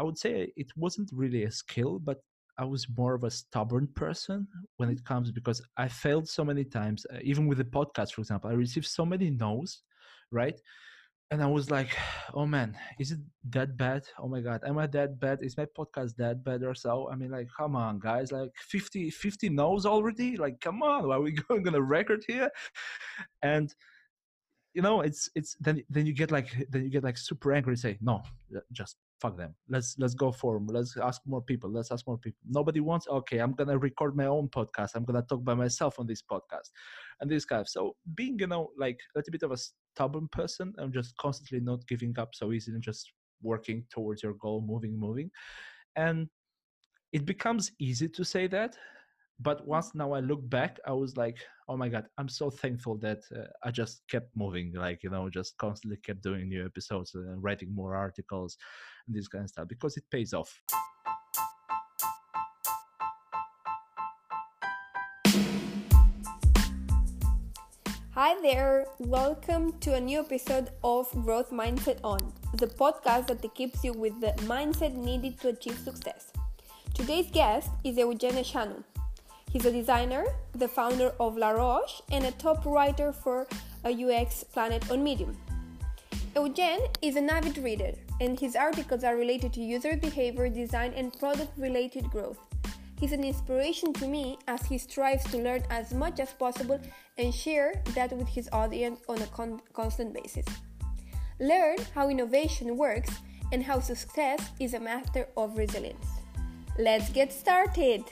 I would say it wasn't really a skill, but I was more of a stubborn person when it comes because I failed so many times. Uh, even with the podcast, for example, I received so many no's, right? And I was like, oh man, is it that bad? Oh my God, am I that bad? Is my podcast that bad or so? I mean, like, come on, guys, like 50, 50 no's already? Like, come on, why are we going on a record here? And you know it's it's then then you get like then you get like super angry and say no just fuck them. Let's let's go for them. let's ask more people. Let's ask more people. Nobody wants okay i'm gonna record my own podcast. I'm gonna talk by myself on this podcast and this kind of so being you know like a little bit of a stubborn person i'm just constantly not giving up so easily and just working towards your goal moving moving. And it becomes easy to say that but once now i look back i was like oh my god i'm so thankful that uh, i just kept moving like you know just constantly kept doing new episodes and writing more articles this kind of stuff because it pays off Hi there, welcome to a new episode of Growth Mindset On, the podcast that keeps you with the mindset needed to achieve success. Today's guest is Eugen Eşanu, He's a designer, the founder of Laroche, and a top writer for a UX Planet on Medium. Eugen is an avid reader, and his articles are related to user behavior, design, and product related growth. He's an inspiration to me as he strives to learn as much as possible and share that with his audience on a con- constant basis. Learn how innovation works and how success is a matter of resilience. Let's get started!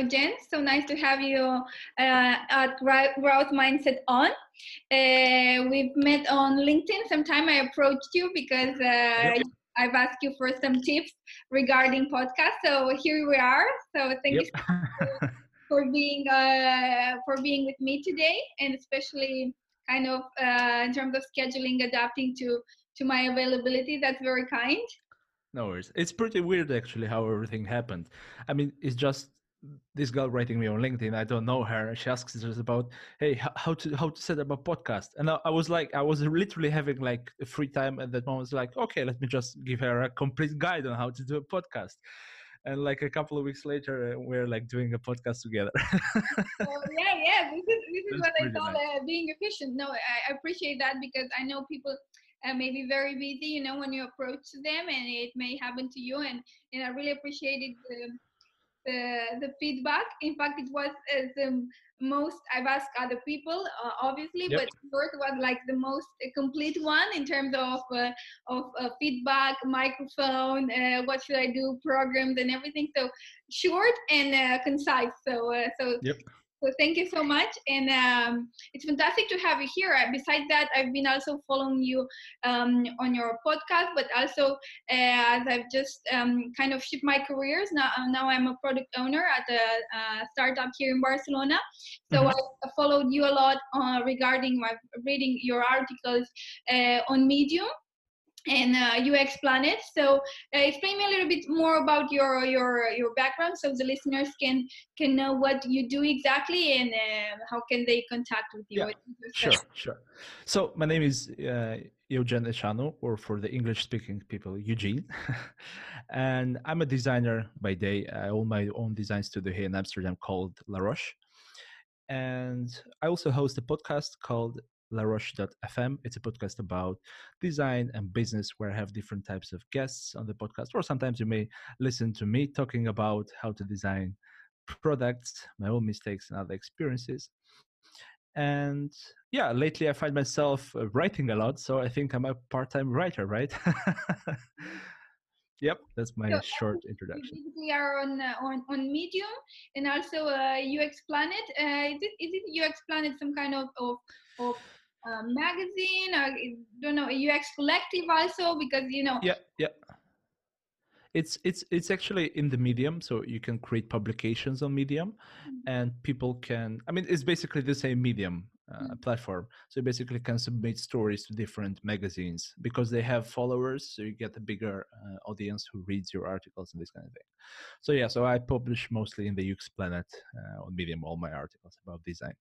Eugen. So nice to have you uh, at Growth Mindset On. Uh, we've met on LinkedIn. Sometime I approached you because uh, yep. I've asked you for some tips regarding podcasts. So here we are. So thank yep. you for being uh, for being with me today, and especially kind of uh, in terms of scheduling, adapting to to my availability. That's very kind. No worries. It's pretty weird actually how everything happened. I mean, it's just this girl writing me on LinkedIn. I don't know her. She asks us about, hey, how to how to set up a podcast. And I, I was like, I was literally having like free time at that moment. Was like, okay, let me just give her a complete guide on how to do a podcast. And like a couple of weeks later, uh, we're like doing a podcast together. oh, yeah, yeah. This is this is what I call nice. uh, being efficient. No, I appreciate that because I know people uh, may be very busy. You know, when you approach them, and it may happen to you. And and I really appreciated. Um, the, the feedback. In fact, it was uh, the most I've asked other people, uh, obviously, yep. but yours was like the most complete one in terms of uh, of uh, feedback, microphone, uh, what should I do, programs, and everything. So short and uh, concise. So so. Yep. So thank you so much, and um, it's fantastic to have you here. Besides that, I've been also following you um, on your podcast, but also uh, as I've just um, kind of shifted my careers. Now, now I'm a product owner at a, a startup here in Barcelona. So mm-hmm. I followed you a lot uh, regarding my reading your articles uh, on Medium and uh, UX Planet. So uh, explain me a little bit more about your your your background, so the listeners can can know what you do exactly and uh, how can they contact with you. Yeah, sure, sure. So my name is uh, Eugen Eşanu, or for the English-speaking people, Eugene, and I'm a designer by day. I own my own design studio here in Amsterdam called Laroche. And I also host a podcast called laroche.fm. It's a podcast about design and business where I have different types of guests on the podcast. Or sometimes you may listen to me talking about how to design products, my own mistakes and other experiences. And yeah, lately I find myself uh, writing a lot. So I think I'm a part time writer, right? Yep, that's my so, short introduction. We are on uh, on on Medium and also uh, UX Planet. Uh, is it is it UX Planet some kind of of, of uh, magazine or I don't know UX collective also because you know yeah yeah it's it's it's actually in the medium so you can create publications on medium mm-hmm. and people can i mean it's basically the same medium uh, mm-hmm. platform so you basically can submit stories to different magazines because they have followers so you get a bigger uh, audience who reads your articles and this kind of thing so yeah so i publish mostly in the ux planet uh, on medium all my articles about design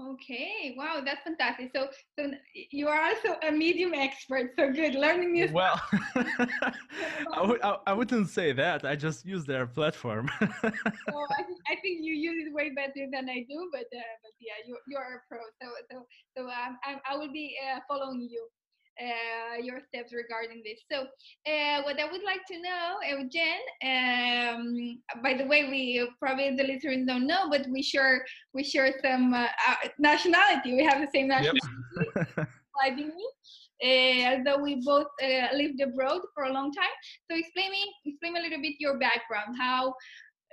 Okay, wow, that's fantastic. So, so you are also a medium expert. So good, learning new. Well, I w- I, I wouldn't say that. I just use their platform. oh, I, th- I think you use it way better than I do, but uh, but yeah, you you are a pro. So so so um, I I will be uh, following you uh, your steps regarding this. So, uh, what I would like to know, Eugen, um, by the way, we probably the listeners don't know, but we share we share some uh, uh nationality. We have the same nationality. Yep. Uh, although we both uh, lived abroad for a long time. So explain me, explain me a little bit your background. How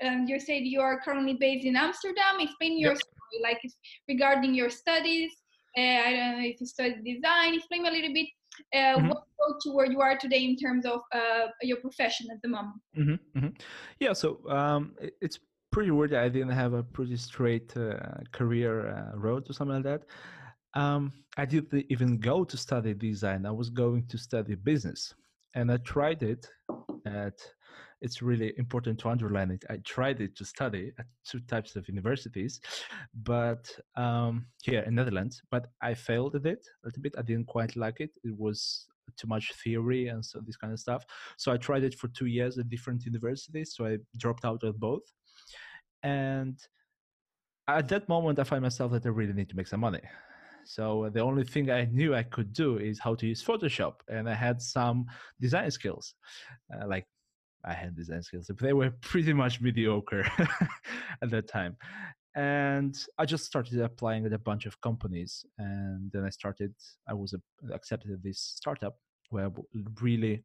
um, you said you are currently based in Amsterdam. Explain your yep. story, like regarding your studies, uh, I don't know if you studied design. Explain a little bit uh, mm-hmm. what brought you where you are today in terms of uh, your profession at the moment. Mm-hmm. Mm-hmm. Yeah, so um, it's pretty weird. I didn't have a pretty straight uh, career uh, road or something like that. Um, I didn't even go to study design. I was going to study business, and I tried it at it's really important to underline it. I tried it to study at two types of universities, but um, here in Netherlands, but I failed at it a little bit. I didn't quite like it. It was too much theory and so this kind of stuff. So I tried it for two years at different universities. So I dropped out of both, and at that moment, I find myself that I really need to make some money. So the only thing I knew I could do is how to use Photoshop, and I had some design skills, uh, like I had design skills, but they were pretty much mediocre at that time. And I just started applying at a bunch of companies, and then I started. I was accepted at this startup where I really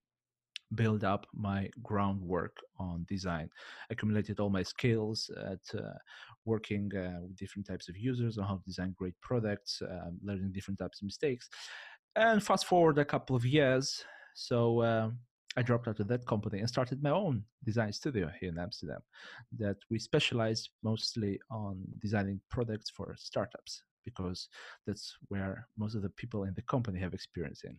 build up my groundwork on design accumulated all my skills at uh, working uh, with different types of users on how to design great products uh, learning different types of mistakes and fast forward a couple of years so uh, I dropped out of that company and started my own design studio here in Amsterdam that we specialize mostly on designing products for startups because that's where most of the people in the company have experience in.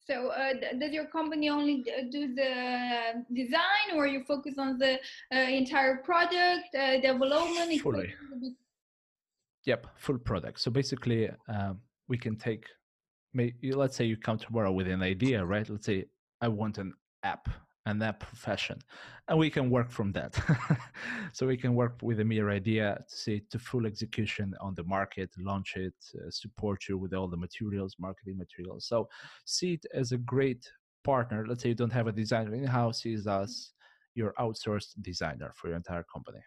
So, uh, does your company only do the design, or you focus on the uh, entire product uh, development? Fully. Yep, full product. So basically, um, we can take. May, let's say you come tomorrow with an idea, right? Let's say I want an app and that profession and we can work from that. So we can work with a mere idea to see to full execution on the market launch it uh, support you with all the materials marketing materials. So see it as a great partner. Let's say you don't have a designer in-house sees us your outsourced designer for your entire company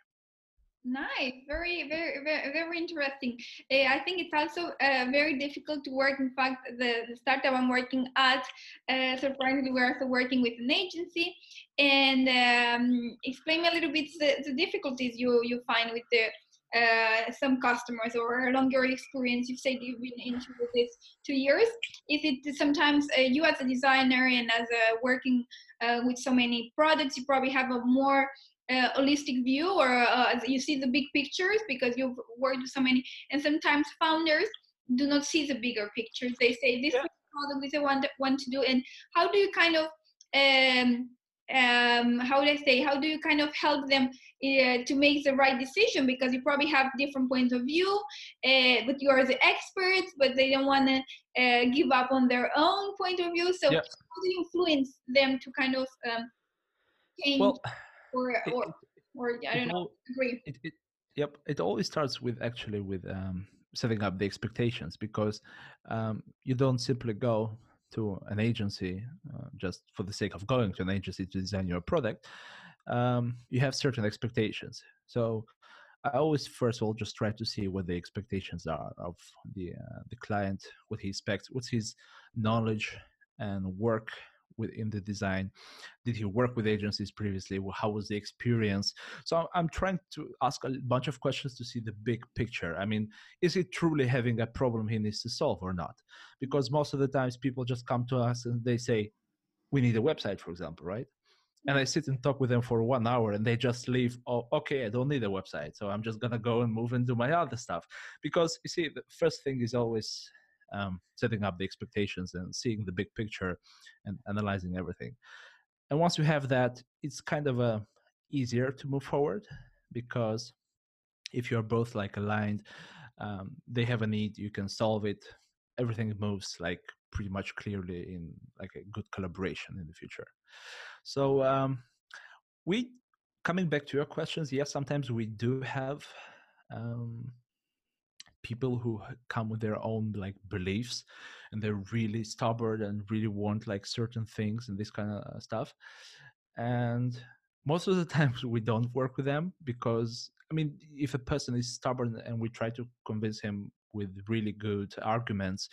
Nice, very, very, very, very interesting. Uh, I think it's also uh, very difficult to work. In fact, the, the startup I'm working at, uh, surprisingly, we're also working with an agency. And um, explain me a little bit the, the difficulties you you find with the some customers or along your experience you've said you've been into this two years is it sometimes you as a designer and as a working with so many products you probably have a more uh, holistic view or uh, you see the big pictures because you've worked with so many and sometimes founders do not see the bigger pictures they say this yeah. is product is what I want to do and how do you kind of um, um, how do I say, how do you kind of help them uh, to make the right decision? Because you probably have different points of view, uh, but you are the experts, but they don't want to uh, give up on their own point of view. So, how do you influence them to kind of um, change? Well, or or, it, or I don't know. All, agree. It, it, yep, it always starts with actually with um, setting up the expectations because um, you don't simply go to an agency uh, just for the sake of going to an agency to design your product. Um, you have certain expectations. So I always first of all just try to see what the expectations are of the uh, the client, what he expects, what's his knowledge and work within the design did he work with agencies previously how was the experience so i'm trying to ask a bunch of questions to see the big picture i mean is he truly having a problem he needs to solve or not because most of the times people just come to us and they say we need a website for example right and I sit and talk with them for one hour and they just leave. Oh, okay, I don't need a website. So I'm just going to go and move and do my other stuff. Because you see, the first thing is always um, setting up the expectations and seeing the big picture and analyzing everything. And once you have that, it's kind of a uh, easier to move forward because if you're both like aligned um, they have a need you can solve it everything moves like pretty much clearly in like a good collaboration in the future so um, we coming back to your questions yes sometimes we do have um, people who come with their own like beliefs and they're really stubborn and really want like certain things and this kind of stuff. And most of the times we don't work with them because i mean if a person is stubborn and we try to convince him with really good arguments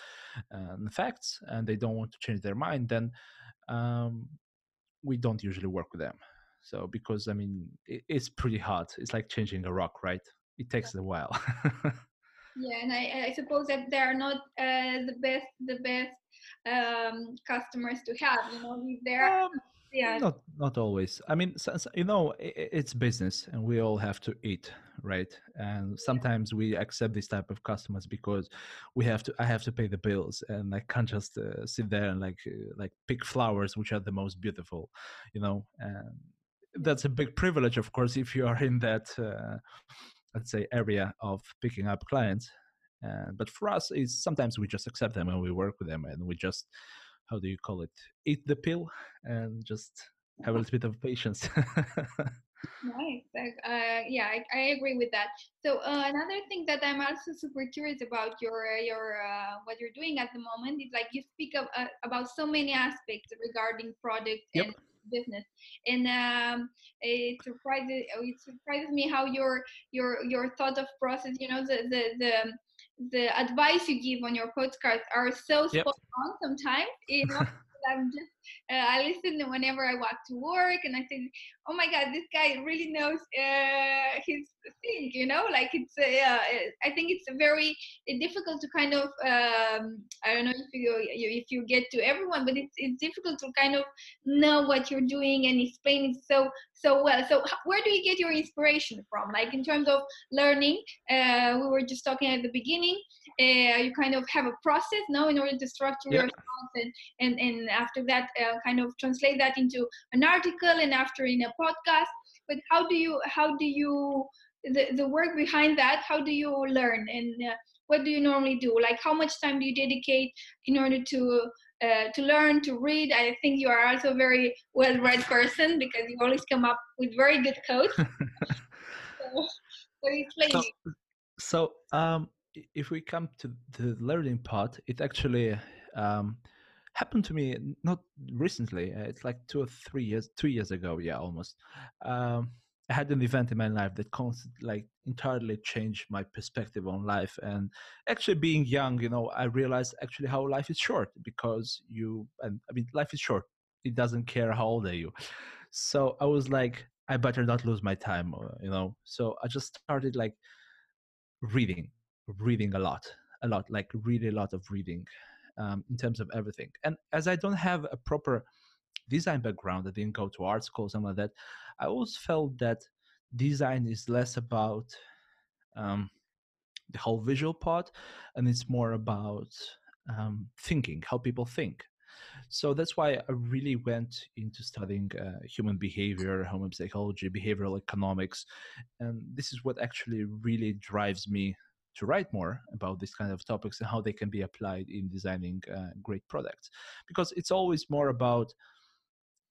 and facts and they don't want to change their mind then um, we don't usually work with them. So because i mean it, it's pretty hard. It's like changing a rock right? It takes a while yeah and i, I suppose that they are not uh, the best the best um, customers to have you know they're um, yeah. not not always. I mean you know it's business and we all have to eat right? And sometimes we accept this type of customers because we have to i have to pay the bills and i can't just uh, sit there and like uh, like pick flowers which are the most beautiful you know? And that's a big privilege of course if you are in that uh, let's say area of picking up clients uh, but for us is sometimes we just accept them and we work with them and we just how do you call it eat the pill and just have a little bit of patience. Nice uh, yeah I, I, agree with that. So uh, another thing that i'm also super curious about your your uh, what you're doing at the moment is like you speak of, uh, about so many aspects regarding product yep. and business and um, it surprises it surprises me how your your your thought of process you know the the the the advice you give on your postcards are so yep. spot on sometimes you know i'm just uh, I listen whenever I walk to work, and I think, oh my God, this guy really knows uh, his thing. You know, like it's. Uh, I think it's very difficult to kind of. Um, I don't know if you if you get to everyone, but it's it's difficult to kind of know what you're doing and explain it so so well. So where do you get your inspiration from? Like in terms of learning, uh, we were just talking at the beginning. Uh, you kind of have a process, now in order to structure yeah. your thoughts, and and and after that uh, kind of translate that into an article and after in a podcast but how do you how do you the, the work behind that how do you learn? And uh, what do you normally do? Like how much time do you dedicate in order to uh, to learn to read? I think you are also a very well read person because you always come up with very good quotes. So, so, so um, if we come to the learning part it actually um, happened to me not recently. Uh, it's like two or three years, two years ago. Yeah, almost. Um, I had an event in my life that const- like entirely changed my perspective on life. And actually, being young, you know, I realized actually how life is short because you. And I mean, life is short. It doesn't care how old are you. So I was like, I better not lose my time, uh, you know. So I just started like reading, reading a lot, a lot, like really a lot of reading um, in terms of everything. And as I don't have a proper design background, I didn't go to art school, something like that. I always felt that design is less about um, the whole visual part, and it's more about um, thinking, how people think. So that's why I really went into studying uh, human behavior, human psychology, behavioral economics, and this is what actually really drives me to write more about these kind of topics and how they can be applied in designing uh, great products. Because it's always more about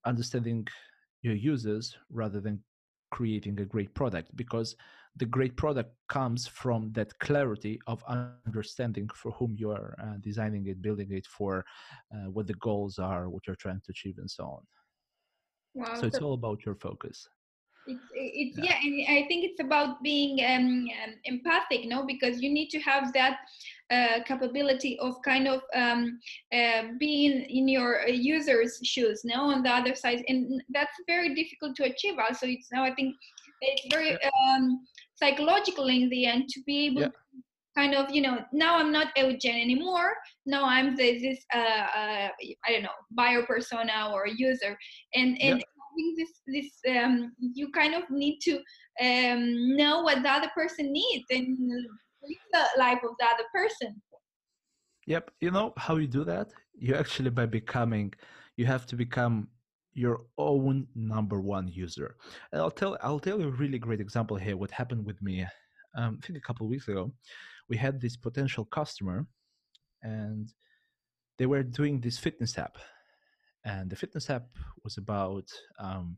understanding your users rather than creating a great product because the great product comes from that clarity of understanding for whom you are uh, designing it building it for uh, what the goals are what you're trying to achieve and so on. Wow, so it's all about your focus it's it's yeah. yeah. and i think it's about being um, um, empathic no because you need to have that uh, capability of kind of um, uh, being in your uh, user's shoes no on the other side and that's very difficult to achieve also it's now i think it's very um, psychological in the end to be able yeah. to kind of you know now i'm not Eugen anymore now i'm the, this uh, uh, i don't know buyer persona or user and and think this this um, you kind of need to um, know what the other person needs and live the life of the other person. Yep. You know how you do that? You actually by becoming, you have to become your own number one user. And I'll tell I'll tell you a really great example here. What happened with me? Um, I think a couple of weeks ago, we had this potential customer and they were doing this fitness app and the fitness app was about um,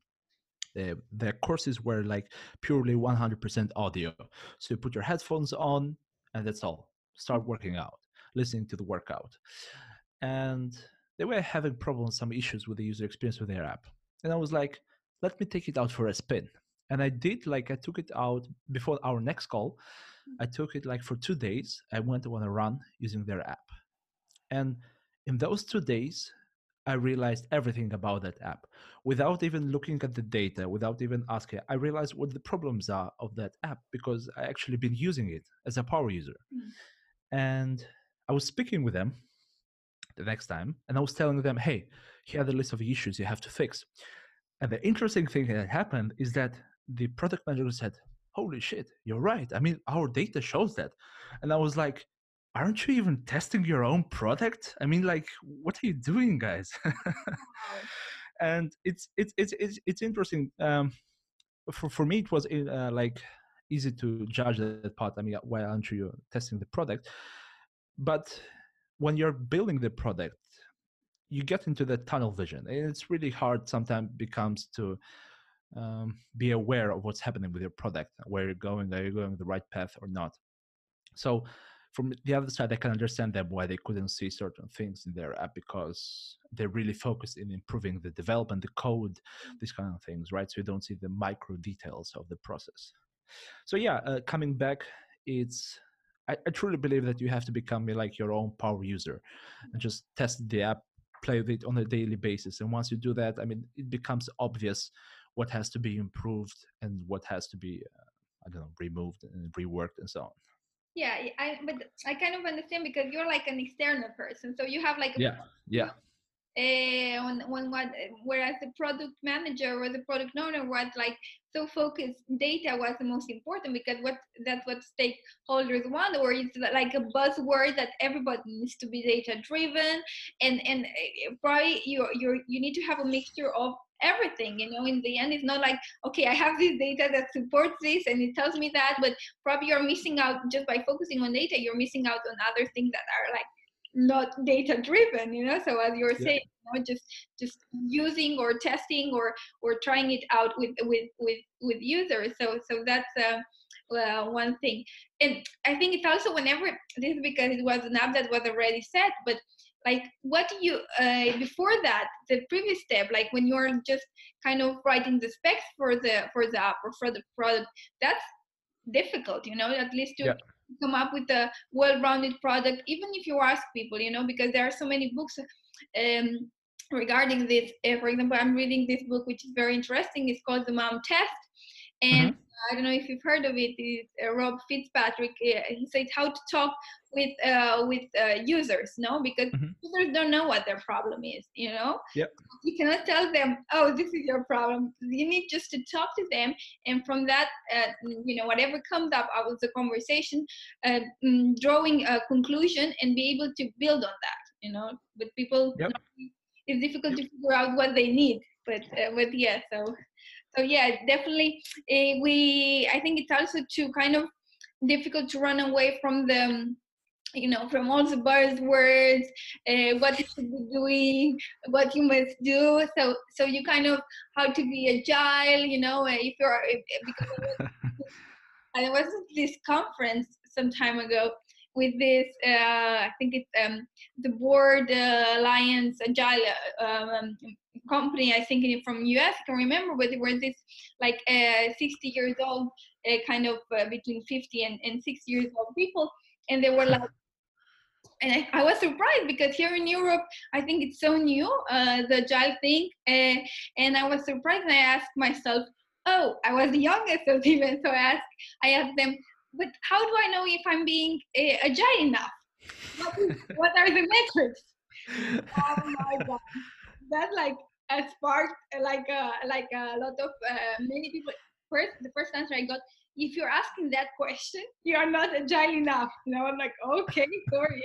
the, the courses were like purely 100% audio. So you put your headphones on and that's all. Start working out listening to the workout. And they were having problems some issues with the user experience with their app. And i was like let me take it out for a spin. And i did like i took it out before our next call. I took it like for two days. I went on a run using their app. And in those two days I realized everything about that app without even looking at the data, without even asking. I realized what the problems are of that app because I actually been using it as a power user. Mm. And I was speaking with them the next time and I was telling them, hey, here are the list of issues you have to fix. And the interesting thing that happened is that the product manager said, holy shit, you're right. I mean, our data shows that. And I was like, aren't you even testing your own product? I mean, like, what are you doing, guys? and it's it's it's it's, it's interesting. Um, for for me, it was uh, like easy to judge that part. I mean, why aren't you testing the product? But when you're building the product, you get into the tunnel vision, and it's really hard. Sometimes becomes to um, be aware of what's happening with your product, where you're going, are you going the right path or not? So from the other side, I can understand them why they couldn't see certain things in their app because they're really focused in improving the development, the code, mm. these kind of things, right? So you don't see the micro details of the process. So yeah, uh, coming back, it's I, I, truly believe that you have to become like your own power user and just test the app, play with it on a daily basis. And once you do that, I mean, it becomes obvious what has to be improved and what has to be, uh, I don't know, removed and reworked and so on yeah i but i kind of understand because you're like an external person so you have like yeah yeah. Uh, on, on what whereas the product manager or the product owner was like so focused data was the most important because what that's what stakeholders want or it's like a buzzword that everybody needs to be data driven and and eh, probably you you you need to have a mixture of everything you know in the end it's not like okay i have this data that supports this and it tells me that but probably you're missing out just by focusing on data you're missing out on other things that are like not data driven you know? So as you're yeah. saying you know, just just using or testing or or trying it out with with with with users. So so that's uh, uh, one thing. And i think it's also whenever this is because it was an app that was already set but like what do you uh, before that the previous step like when you're just kind of writing the specs for the for the app or for the product that's difficult you know at least to yeah. come up with a well-rounded product even if you ask people you know because there are so many books um, regarding this uh, for example i'm reading this book which is very interesting it's called the mom test and mm-hmm. I don't know if you've heard of it. It's, uh, Rob Fitzpatrick. Uh, he said how to talk with uh, with uh, users, no, because mm-hmm. users don't know what their problem is. You know, yep. you cannot tell them, oh, this is your problem. You need just to talk to them, and from that, uh, you know, whatever comes up out of the conversation, uh, mm, drawing a conclusion and be able to build on that. You know, but people, yep. it's difficult yep. to figure out what they need. But but yeah, so so yeah definitely uh, we i think it's also too kind of difficult to run away from the you know from all the buzzwords uh, what you should be doing what you must do so so you kind of how to be agile you know if you're because I was at this conference some time ago with this uh, i think it's um, the board uh, alliance agile uh, um, company, I think it's from US, I can remember, but they were this like uh, 60 years old, uh, kind of uh, between 50 and, and 60 years old people. And they were like, and I, I, was surprised because here in Europe, I think it's so new, uh, the agile thing. Uh, and I was surprised and I asked myself, oh, I was the youngest of them. So I asked, I asked them, but how do I know if I'm being uh, agile enough? What, is, what are the metrics? oh my God. That like sparked like uh, like a lot of uh, many people. First, the first answer I got, if you're asking that question, you are not agile enough. You know, I'm like, okay, sorry,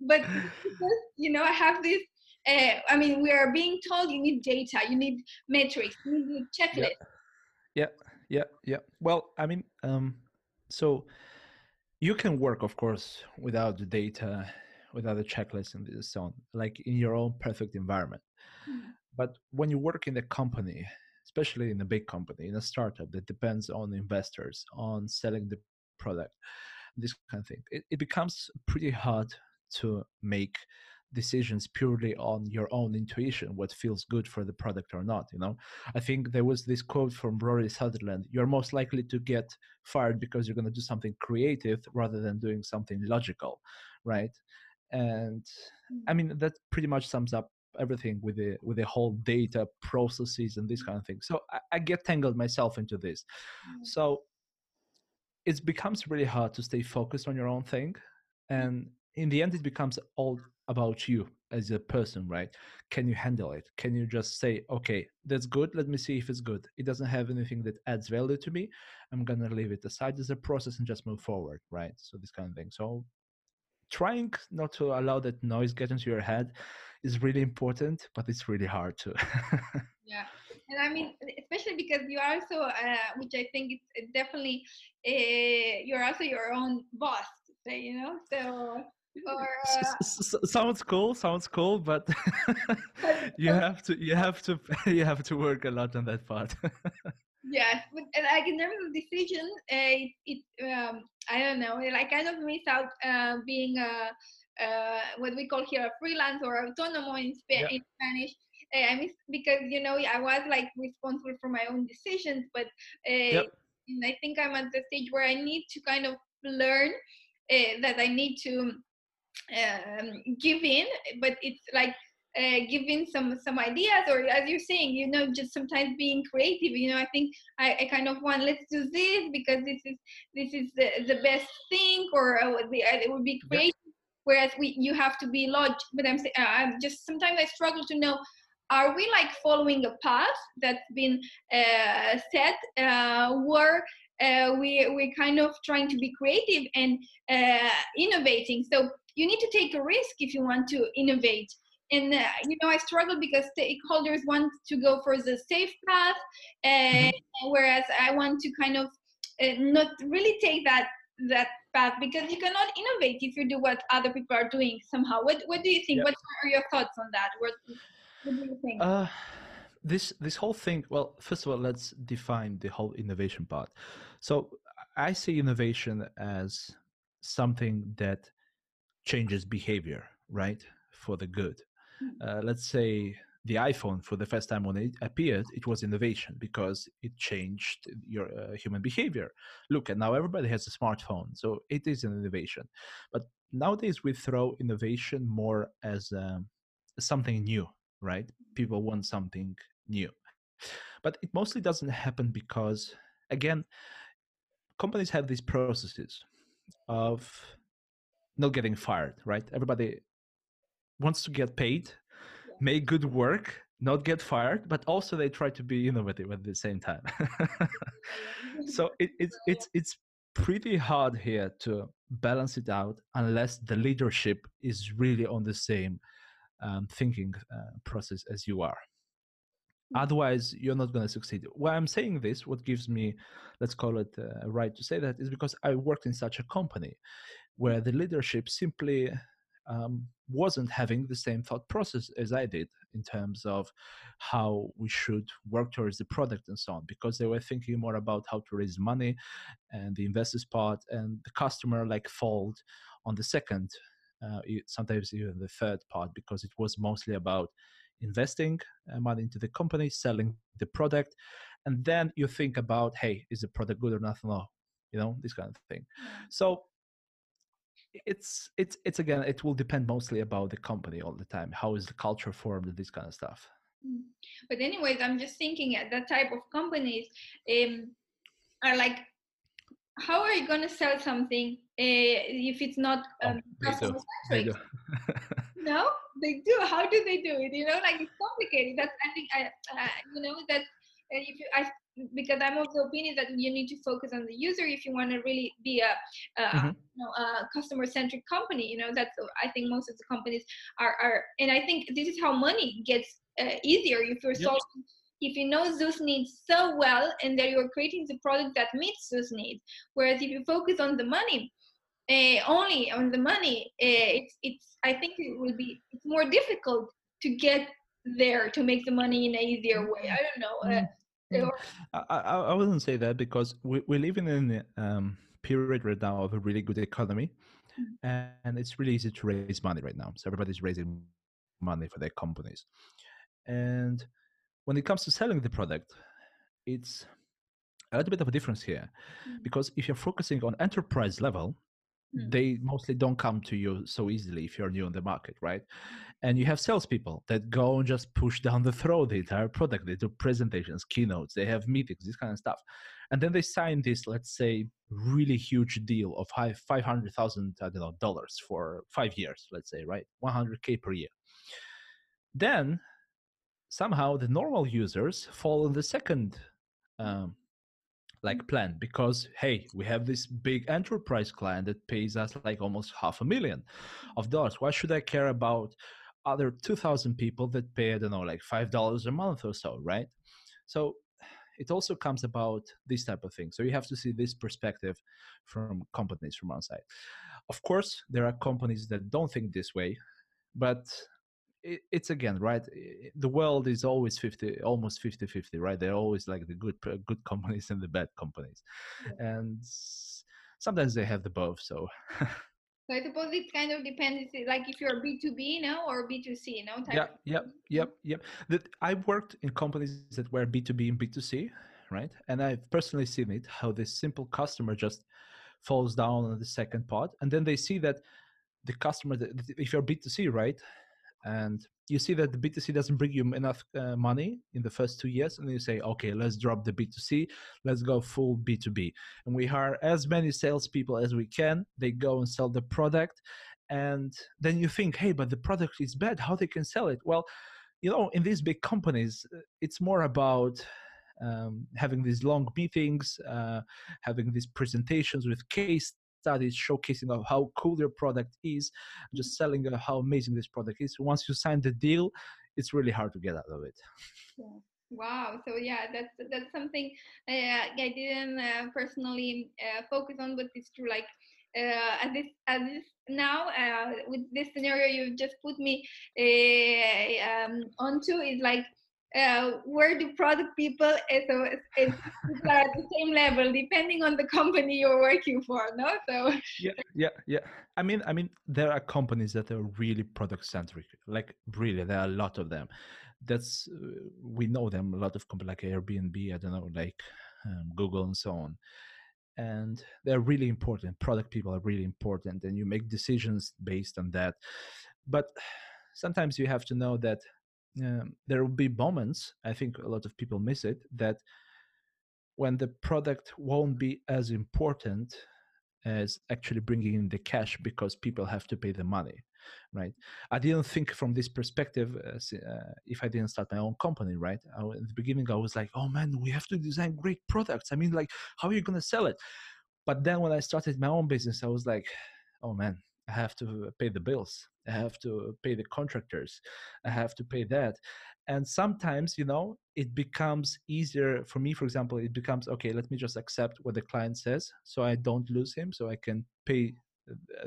but because you know, I have this. Uh, I mean, we are being told you need data, you need metrics, you need checklist. Yeah, yeah, yeah. yeah. Well, I mean, um, so you can work of course without the data without the checklist and so on like in your own perfect environment mm-hmm. but when you work in a company especially in a big company in a startup that depends on investors on selling the product this kind of thing. It, it becomes pretty hard to make decisions purely on your own intuition what feels good for the product or not you know? I think there was this quote from rory sutherland you're most likely to get fired because you're going to do something creative rather than doing something logical right? And i mm. mean that pretty much sums up everything with the with the whole data processes and this kind of thing. So i, I get tangled myself into this. Mm. so it becomes really hard to stay focused on your own thing and in the end it becomes all about you as a person right? Can you handle it? Can you just say okay that's good. Let me see if it's good. It doesn't have anything that adds value to me. I'm gonna leave it aside as a process and just move forward right? So this kind of thing. So trying not to allow that noise get into your head is really important but it's really hard to. Yeah and i mean especially because you are also uh, which i think it's definitely uh, you're also your own boss say you know so or, uh... sounds cool sounds cool but you have to you have to you have to work a lot on that part yes but like in terms of decision uh, it um, i don't know i kind of miss out uh, being a uh, what we call here a freelance or autonomo in, Sp- yeah. in spanish uh, i miss because you know i was like responsible for my own decisions but uh, yep. i think i'm at the stage where i need to kind of learn uh, that i need to um, give in, but it's like uh, giving some some ideas or as you're saying you know just sometimes being creative you know i think i, I kind of want let's do this because this is this is the, the best thing or uh, it would be creative yeah. whereas we you have to be logic but i'm saying i'm just sometimes i struggle to know are we like following a path that's been uh, set uh, where uh, we we're kind of trying to be creative and uh, innovating so you need to take a risk if you want to innovate and uh, you know i struggle because stakeholders want to go for the safe path uh, mm-hmm. whereas i want to kind of uh, not really take that that path because you cannot innovate if you do what other people are doing somehow what what do you think yep. what are your thoughts on that what, what do you think uh, this this whole thing well first of all let's define the whole innovation part so i see innovation as something that changes behavior, right, for the good. Uh, let's say the iPhone, for the first time when it appeared, it was innovation because it changed your uh, human behavior. Look, and now everybody has a smartphone, so it is an innovation. But nowadays we throw innovation more as um, something new, right? People want something new. But it mostly doesn't happen because, again, companies have these processes of not getting fired, right? Everybody wants to get paid, yeah. make good work, not get fired, but also they try to be innovative at the same time. so it, it's it's it's pretty hard here to balance it out unless the leadership is really on the same um, thinking uh, process as you are. Mm. Otherwise, you're not going to succeed. Why I'm saying this, what gives me, let's call it a uh, right to say that, is because I worked in such a company where the leadership simply um, wasn't having the same thought process as I did in terms of how we should work towards the product and so on, because they were thinking more about how to raise money and the investors part, and the customer like fold on the second, uh, sometimes even the third part, because it was mostly about investing uh, money into the company, selling the product, and then you think about, hey, is the product good or not? No, you know, this kind of thing. So it's it's it's again it will depend mostly about the company all the time how is the culture formed and this kind of stuff. Mm. but anyways i'm just thinking at that type of companies um, are like how are you going to sell something uh, if it's not oh, um, oh, customer centric no they do. How do they do it? You know like it's complicated. That's i think i uh, you know that uh, if you, I because I'm of the opinion that you need to focus on the user if you want to really be a, mm-hmm. you know, a customer centric company. You know, that's I think most of the companies are are, and I think this is how money gets uh, easier if you're yep. solving. If you know those needs so well and that you're creating the product that meets those needs, whereas if you focus on the money, uh, only on the money, uh, it's it's. I think it will be it's more difficult to get there to make the money in an easier way. I don't know. Uh, mm. I, I, I wouldn't say that because we, we're living in a um, period right now of a really good economy mm. and it's really easy to raise money right now. So everybody's raising money for their companies. And when it comes to selling the product, it's a little bit of a difference here mm. because if you're focusing on enterprise level, mm. they mostly don't come to you so easily if you're new on the market, right? And you have salespeople that go and just push down the throat the entire product. They do presentations, keynotes, they have meetings, this kind of stuff. And then they sign this, let's say, really huge deal of five hundred thousand, I don't know, dollars for five years, let's say, right? 100k per year. Then somehow the normal users fall in the second um, like mm-hmm. plan because hey we have this big enterprise client that pays us like almost half a million of dollars. Why should i care about other 2000 people that pay i don't know like five dollars a month or so right? So it also comes about this type of thing so you have to see this perspective from companies from one side. Of course there are companies that don't think this way but it, it's again right the world is always 50 almost 50 50 right they're always like the good good companies and the bad companies and sometimes they have the both so So I suppose it kind of depends, eh, like if you're B two B, no, or B two C, no. yeah, yep, yep, yep. That I worked in companies that were B two B and B two C, right? And I've personally seen it how this simple customer just falls down on the second part, and then they see that the customer, if you're B two C, right, and you see that the B2C doesn't bring you enough uh, money in the first two years, and you say, okay, let's drop the B2C, let's go full B2B. And we hire as many salespeople as we can. They go and sell the product. And then you think, hey, but the product is bad. How they can sell it? Well, you know, in these big companies, uh, it's more about um, having these long meetings, uh, having these presentations with case studies showcasing of how cool your product is, just selling how amazing this product is. Once you sign the deal, it's really hard to get out of it. Yeah. Wow. So yeah, that's that's something uh, I didn't uh, personally uh, focus on, but it's true. Like uh, at this at this now uh, with this scenario you just put me uh, um, onto is like uh, where the product people is, is, are at the same level depending on the company you're working for no? So yeah yeah yeah. I mean i mean there are companies that are really product centric like really there are a lot of them. That's uh, we know them a lot of companies like airbnb i don't know like um, google and so on. And they're really important product people are really important and you make decisions based on that. But sometimes you have to know that um, there will be moments i think a lot of people miss it that when the product won't be as important as actually bringing in the cash because people have to pay the money right? I didn't think from this perspective uh, uh, if i didn't start my own company right? I, in the beginning i was like oh man we have to design great products. I mean like how are you going to sell it? But then when i started my own business i was like oh man I have to pay the bills. I have to pay the contractors. I have to pay that. And sometimes, you know, it becomes easier for me, for example, it becomes okay, let me just accept what the client says so I don't lose him, so I can pay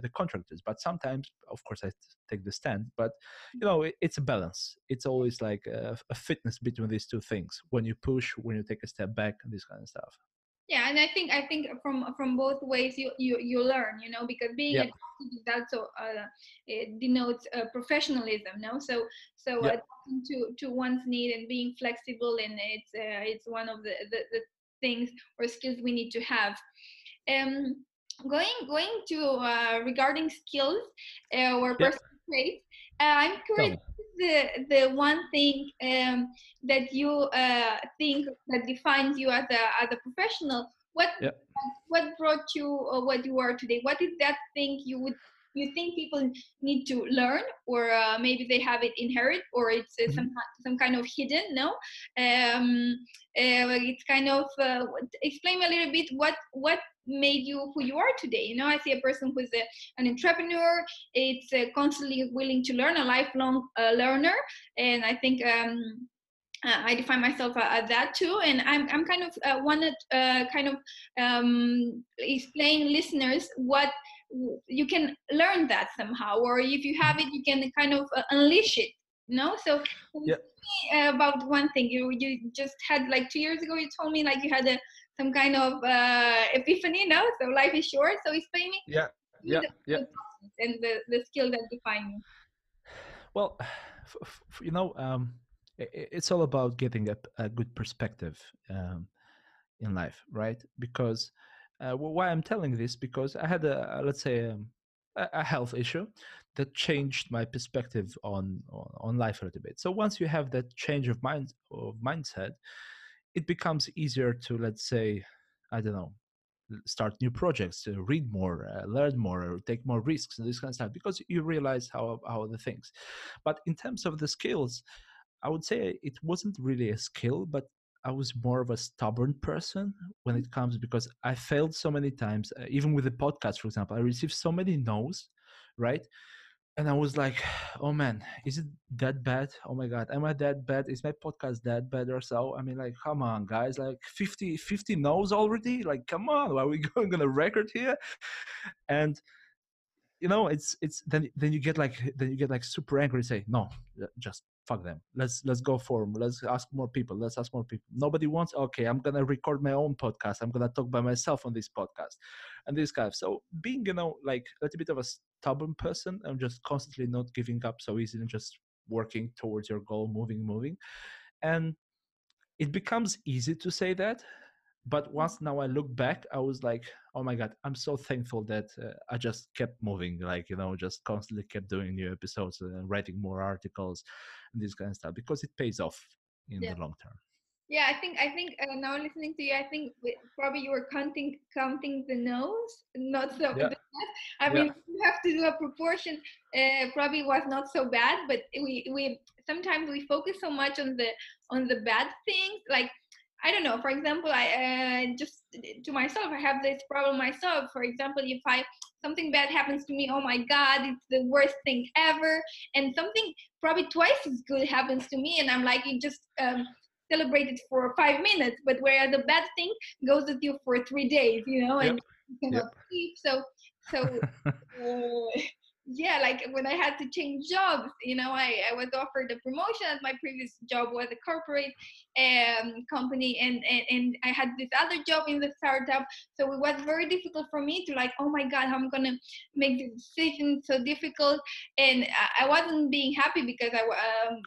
the contractors. But sometimes, of course, I take the stand. But, you know, it, it's a balance. It's always like a, a fitness between these two things when you push, when you take a step back, and this kind of stuff yeah and i think i think from from both ways you you, you learn you know because being yeah. a also uh, it denotes uh, professionalism no so so yeah. uh, to to one's need and being flexible and it's uh, it's one of the, the, the things or skills we need to have um going going to uh, regarding skills uh, or yeah. personal traits uh, i'm curious the the one thing um, that you uh, think that defines you as a as a professional? What yeah. what brought you or what you are today? What is that thing you would you think people need to learn or uh, maybe they have it inherit or it's uh, mm-hmm. some some kind of hidden no um, uh, it's kind of uh, explain a little bit what what made you who you are today. You know i see a person who's a, an entrepreneur. It's uh, constantly willing to learn a lifelong uh, learner. And i think um, uh, I define myself uh, as that too, and I'm I'm kind of uh, wanted uh, kind of um, explain listeners what you can learn that somehow. Or if you have it you can kind of uh, unleash it you know? So yeah. about one thing. You you just had like two years ago you told me like you had a some kind of uh, epiphany no? So life is short so explain me. Yeah yeah yeah. and the, the skill that define you well f- f- you know um it's all about getting a, a good perspective um, in life right? Because uh, why I'm telling this because I had a let's say um, a, a health issue that changed my perspective on, on, on life a little bit. So once you have that change of mind of mindset, it becomes easier to let's say I don't know start new projects, read more, uh, learn more, take more risks, and this kind of stuff because you realize how how the things. But in terms of the skills, I would say it wasn't really a skill, but I was more of a stubborn person when it comes because I failed so many times. Uh, even with the podcast, for example, I received so many no's, right? And I was like, oh man, is it that bad? Oh my God, am I that bad? Is my podcast that bad or so? I mean, like, come on, guys, like 50, 50 no's already? Like, come on, why are we going on a record here? And you know, it's it's then then you get like then you get like super angry. and Say no, just fuck them let's let's go for them let's ask more people let's ask more people nobody wants okay i'm gonna record my own podcast i'm gonna talk by myself on this podcast and this of so being you know like a little bit of a stubborn person i'm just constantly not giving up so easily and just working towards your goal moving moving and it becomes easy to say that but once now i look back i was like oh my god i'm so thankful that uh, i just kept moving like you know just constantly kept doing new episodes and writing more articles and this kind of stuff because it pays off in yeah. the long term yeah i think i think uh, now listening to you i think probably you were counting counting the no's not so yeah. i mean yeah. You have to do a proportion uh, probably was not so bad but we we sometimes we focus so much on the on the bad things like I don't know. For example, I uh, just to myself, I have this problem myself. For example, if I something bad happens to me, oh my God, it's the worst thing ever. And something probably twice as good happens to me, and I'm like, it just um, celebrated for five minutes. But where the bad thing goes with you for three days, you know, and yep. you cannot yep. sleep. So, so. Uh, yeah like when i had to change jobs you know i, I was offered a promotion at my previous job was a corporate um, company and, and and i had this other job in the startup so it was very difficult for me to like oh my god i'm gonna make the decision so difficult and i, I wasn't being happy because i um,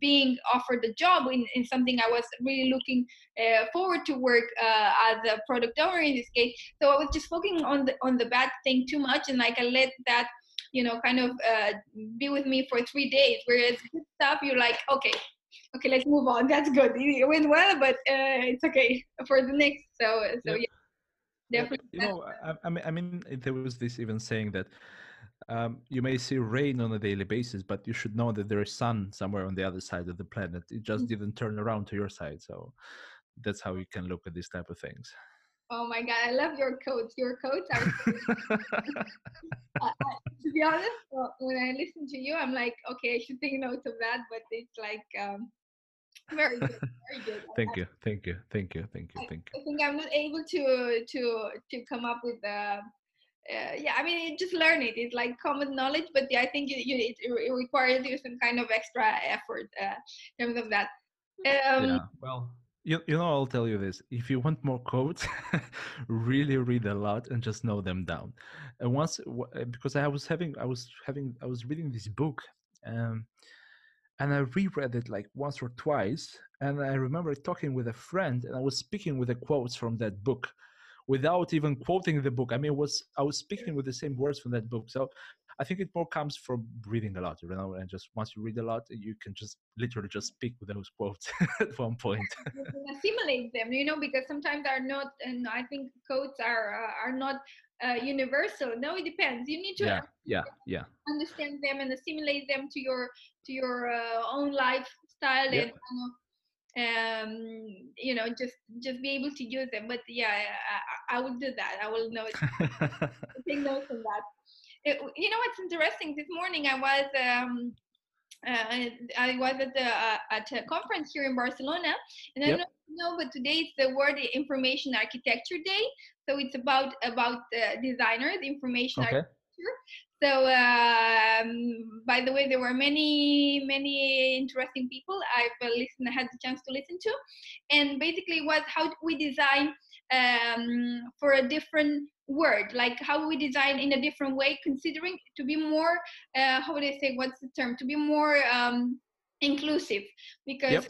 being offered a job in, in something i was really looking uh, forward to work uh, as a product owner in this case so i was just focusing on the on the bad thing too much and like i let that you know kind of uh, be with me for three days whereas good stuff you're like okay okay let's move on that's good it went well but uh, it's okay for the next so so yeah, yeah definitely you know I, I mean there was this even saying that um, you may see rain on a daily basis, but you should know that there is sun somewhere on the other side of the planet. It just mm-hmm. didn't turn around to your side. So that's how you can look at these type of things. Oh my god, I love your coats. Your coats are. uh, to be honest, when I listen to you, I'm like, okay, I should take note of that. But it's like um, very good, very good. thank you, thank you, thank you, thank you, thank you. I think I'm not able to to to come up with uh, uh, yeah, I mean, just learn it. It's like common knowledge, but yeah, I think you, you, it, it requires you some kind of extra effort uh, in terms of that. Um, yeah, well, you, you know, I'll tell you this. If you want more quotes, really read a lot and just know them down. And once, uh, because I was having, I was having, I was reading this book, um, and I reread it like once or twice. And I remember talking with a friend, and I was speaking with the quotes from that book, without even quoting the book. I mean, was I was speaking with the same words from that book. So I think it more comes from reading a lot, you know, and just once you read a lot, you can just literally just speak with those quotes at one point. assimilate them, you know, because sometimes they're not, and I think quotes are uh, are not uh, universal. No, it depends. You need to yeah, yeah, yeah. understand them and assimilate them to your to your uh, own lifestyle yeah. and um you know just just be able to use them but yeah i, I will do that i will know take notes on that it, you know what's interesting this morning i was um uh, I was at, the, uh, at a conference here in Barcelona, and yep. I don't know, but today is the World Information Architecture Day. So it's about about the designer, the information okay. architecture. So, um, by the way, there were many, many interesting people I've uh, listened, had the chance to listen to, and basically was how we design um, for a different word like how we design in a different way considering to be more uh, how would i say what's the term? To be more um, inclusive. Because yep.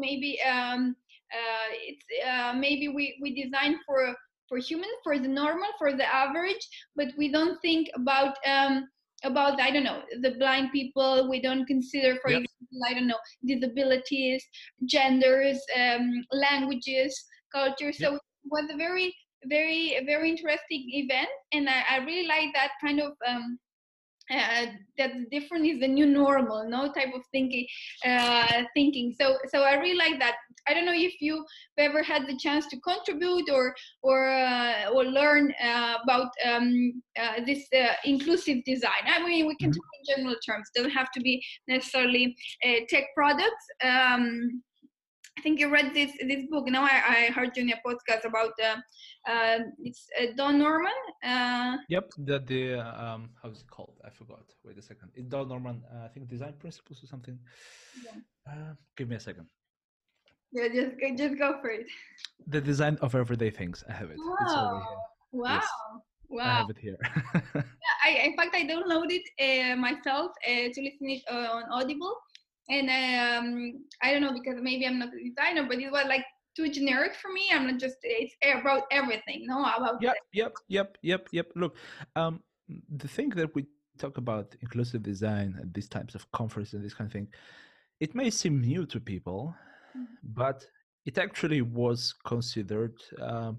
maybe um, uh, it's uh, maybe we we design for for human for the normal for the average but we don't think about um, about i don't know the blind people we don't consider for yep. example i don't know disabilities genders um, languages culture so yep. it was a very very very interesting event and i, I really like that kind of um, uh, that's different is the new normal no type of thinking uh, thinking so so i really like that i don't know if you've ever had the chance to contribute or or uh, or learn uh, about um, uh, this uh, inclusive design i mean we can mm-hmm. talk in general terms doesn't have to be necessarily tech products um, I think you read this this book. Now I, I heard you in a podcast about uh, uh, it's uh, Don Norman. Uh, yep, the the um how's it called? I forgot. Wait a second. It's Don Norman. Uh, I think Design Principles or something. Yeah. Uh, give me a second. Yeah, just just go for it. The design of everyday things. I have it. Wow. Wow. Yes. Wow. I have it here. yeah, I, in fact, I downloaded uh, myself uh, to listen it uh, on Audible and um, I don't know because maybe I'm not a designer, but it was like too generic for me. I'm not just it's about everything, no, about yep, yep, yep, yep, yep. Look, um, the thing that we talk about inclusive design at these types of conferences and this kind of thing, it may seem new to people. But it actually was considered um,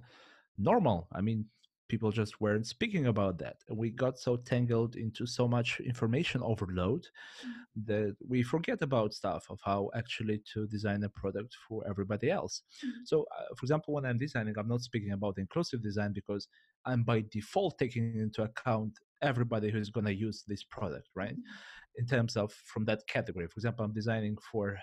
normal. I mean, people just weren't speaking about that. And we got so tangled into so much information overload mm-hmm. that we forget about stuff of how actually to design a product for everybody else. Mm-hmm. So, uh, for example, when I'm designing, I'm not speaking about inclusive design because I'm by default taking into account everybody who's going to use this product, right? Mm-hmm. In terms of from that category. For example, I'm designing for,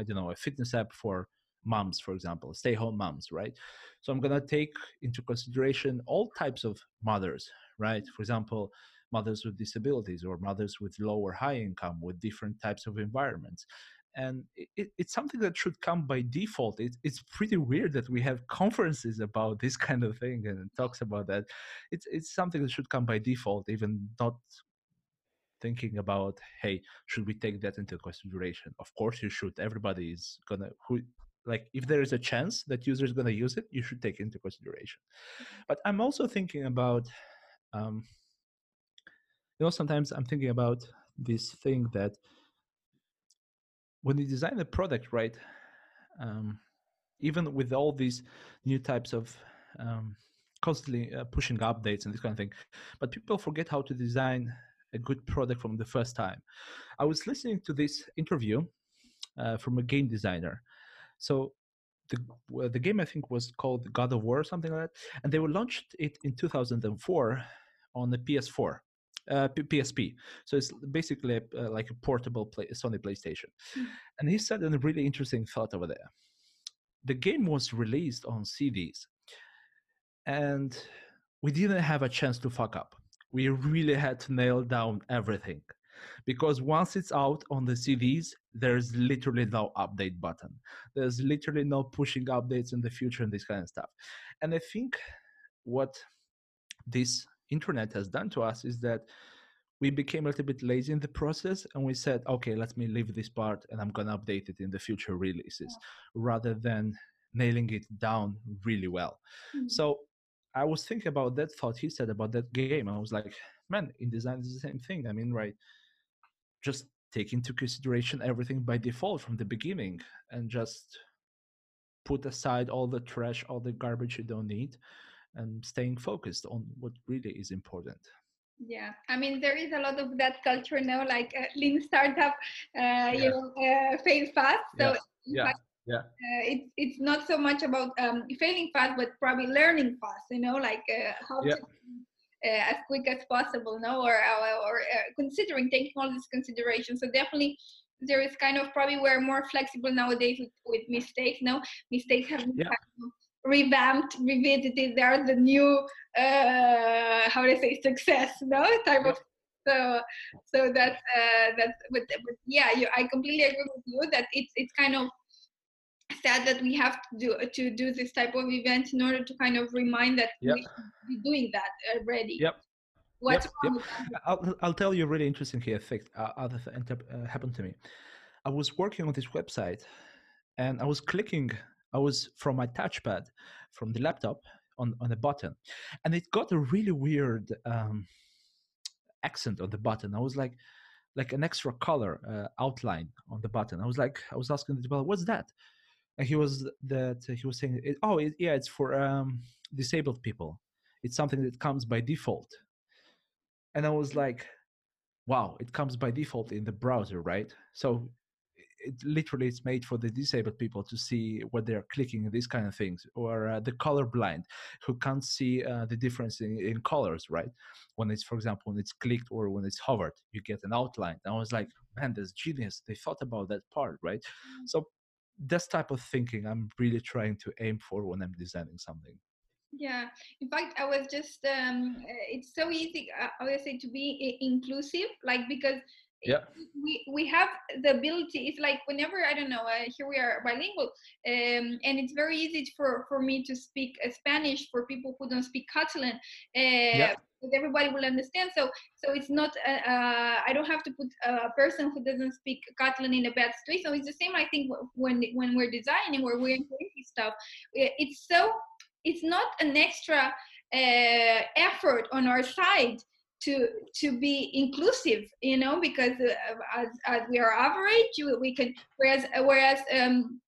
I don't know, a fitness app for moms, for example, stay home moms, right? So I'm going to take into consideration all types of mothers, right? For example, mothers with disabilities or mothers with low or high income with different types of environments. And it, it's something that should come by default. It, it's pretty weird that we have conferences about this kind of thing and talks about that. It's it's something that should come by default, even not thinking about hey should we take that into consideration? Of course you should. Everybody is gonna who like if there is a chance that user is to use it you should take into consideration. Mm-hmm. but i'm also thinking about um, you know sometimes i'm thinking about this thing that when you design a product right um, even with all these new types of um, constantly uh, pushing updates and this kind of thing but people forget how to design a good product from the first time i was listening to this interview uh, from a game designer so the the game I think was called God of War or something like that, and they were launched it in 2004 on the PS4. Uh, PSP, so it's basically a, uh, like a portable play, Sony PlayStation. Mm. And he said a really interesting thought over there. The game was released on CDs, and we didn't have a chance to fuck up. We really had to nail down everything because once it's out on the CDs, there's literally no update button. There's literally no pushing updates in the future and this kind of stuff. And I think what this internet has done to us is that we became a little bit lazy in the process and we said, okay, let me leave this part and I'm going to update it in the future releases rather than nailing it down really well. Mm-hmm. So I was thinking about that thought he said about that game. I was like, man, in design, it's the same thing. I mean, right? just take into consideration everything by default from the beginning and just put aside all the trash all the garbage you don't need and staying focused on what really is important yeah i mean there is a lot of that culture now like uh, lean startup uh, yeah. you know uh, fail fast so yeah, yeah. Yeah. Uh, it's it's not so much about um, failing fast but probably learning fast you know like uh, how yeah. to uh, as quick as possible no or or, or uh, considering taking all these considerations so definitely there is kind of probably we're more flexible nowadays with, with mistakes. No mistakes have been Yeah. kind of revamped, revisited. They are the new uh, how do I say success? No type of so so that's uh, that's but, but yeah you, i completely agree with you that it's it's kind of sad that we have to do to do this type of event in order to kind of remind that Yep. we should be doing that already Yep. what's Yep, wrong with? I'll, I'll tell you a really interesting effect uh, other uh, happened to me. I was working on this website and I was clicking, I was from my touchpad from the laptop on, on a button and it got a really weird um, accent on the button. I was like, like an extra color uh, outline on the button. I was like, I was asking the developer, what's that? And he was that he was saying, oh it, yeah, it's for um, disabled people. It's something that comes by default. And i was like wow it comes by default in the browser right? So it literally it's made for the disabled people to see what they're clicking these kind of things or uh, the colorblind who can't see uh, the difference in, in colors right? When it's for example when it's clicked or when it's hovered you get an outline. And i was like man that's genius. They thought about that part right? So this type of thinking i'm really trying to aim for when i'm designing something yeah in fact i was just um uh, it's so easy uh, i would say to be inclusive like because Yeah. we we have the ability it's like whenever i don't know uh, here we are bilingual um and it's very easy for for me to speak uh, spanish for people who don't speak catalan uh, Yeah. Because everybody will understand. So so it's not uh, uh, i don't have to put a person who doesn't speak catalan in a bad situation. So it's the same i think when when we're designing or we're creating stuff. It's so it's not an extra uh, effort on our side to to be inclusive you know because uh, as, as we are average we can whereas whereas um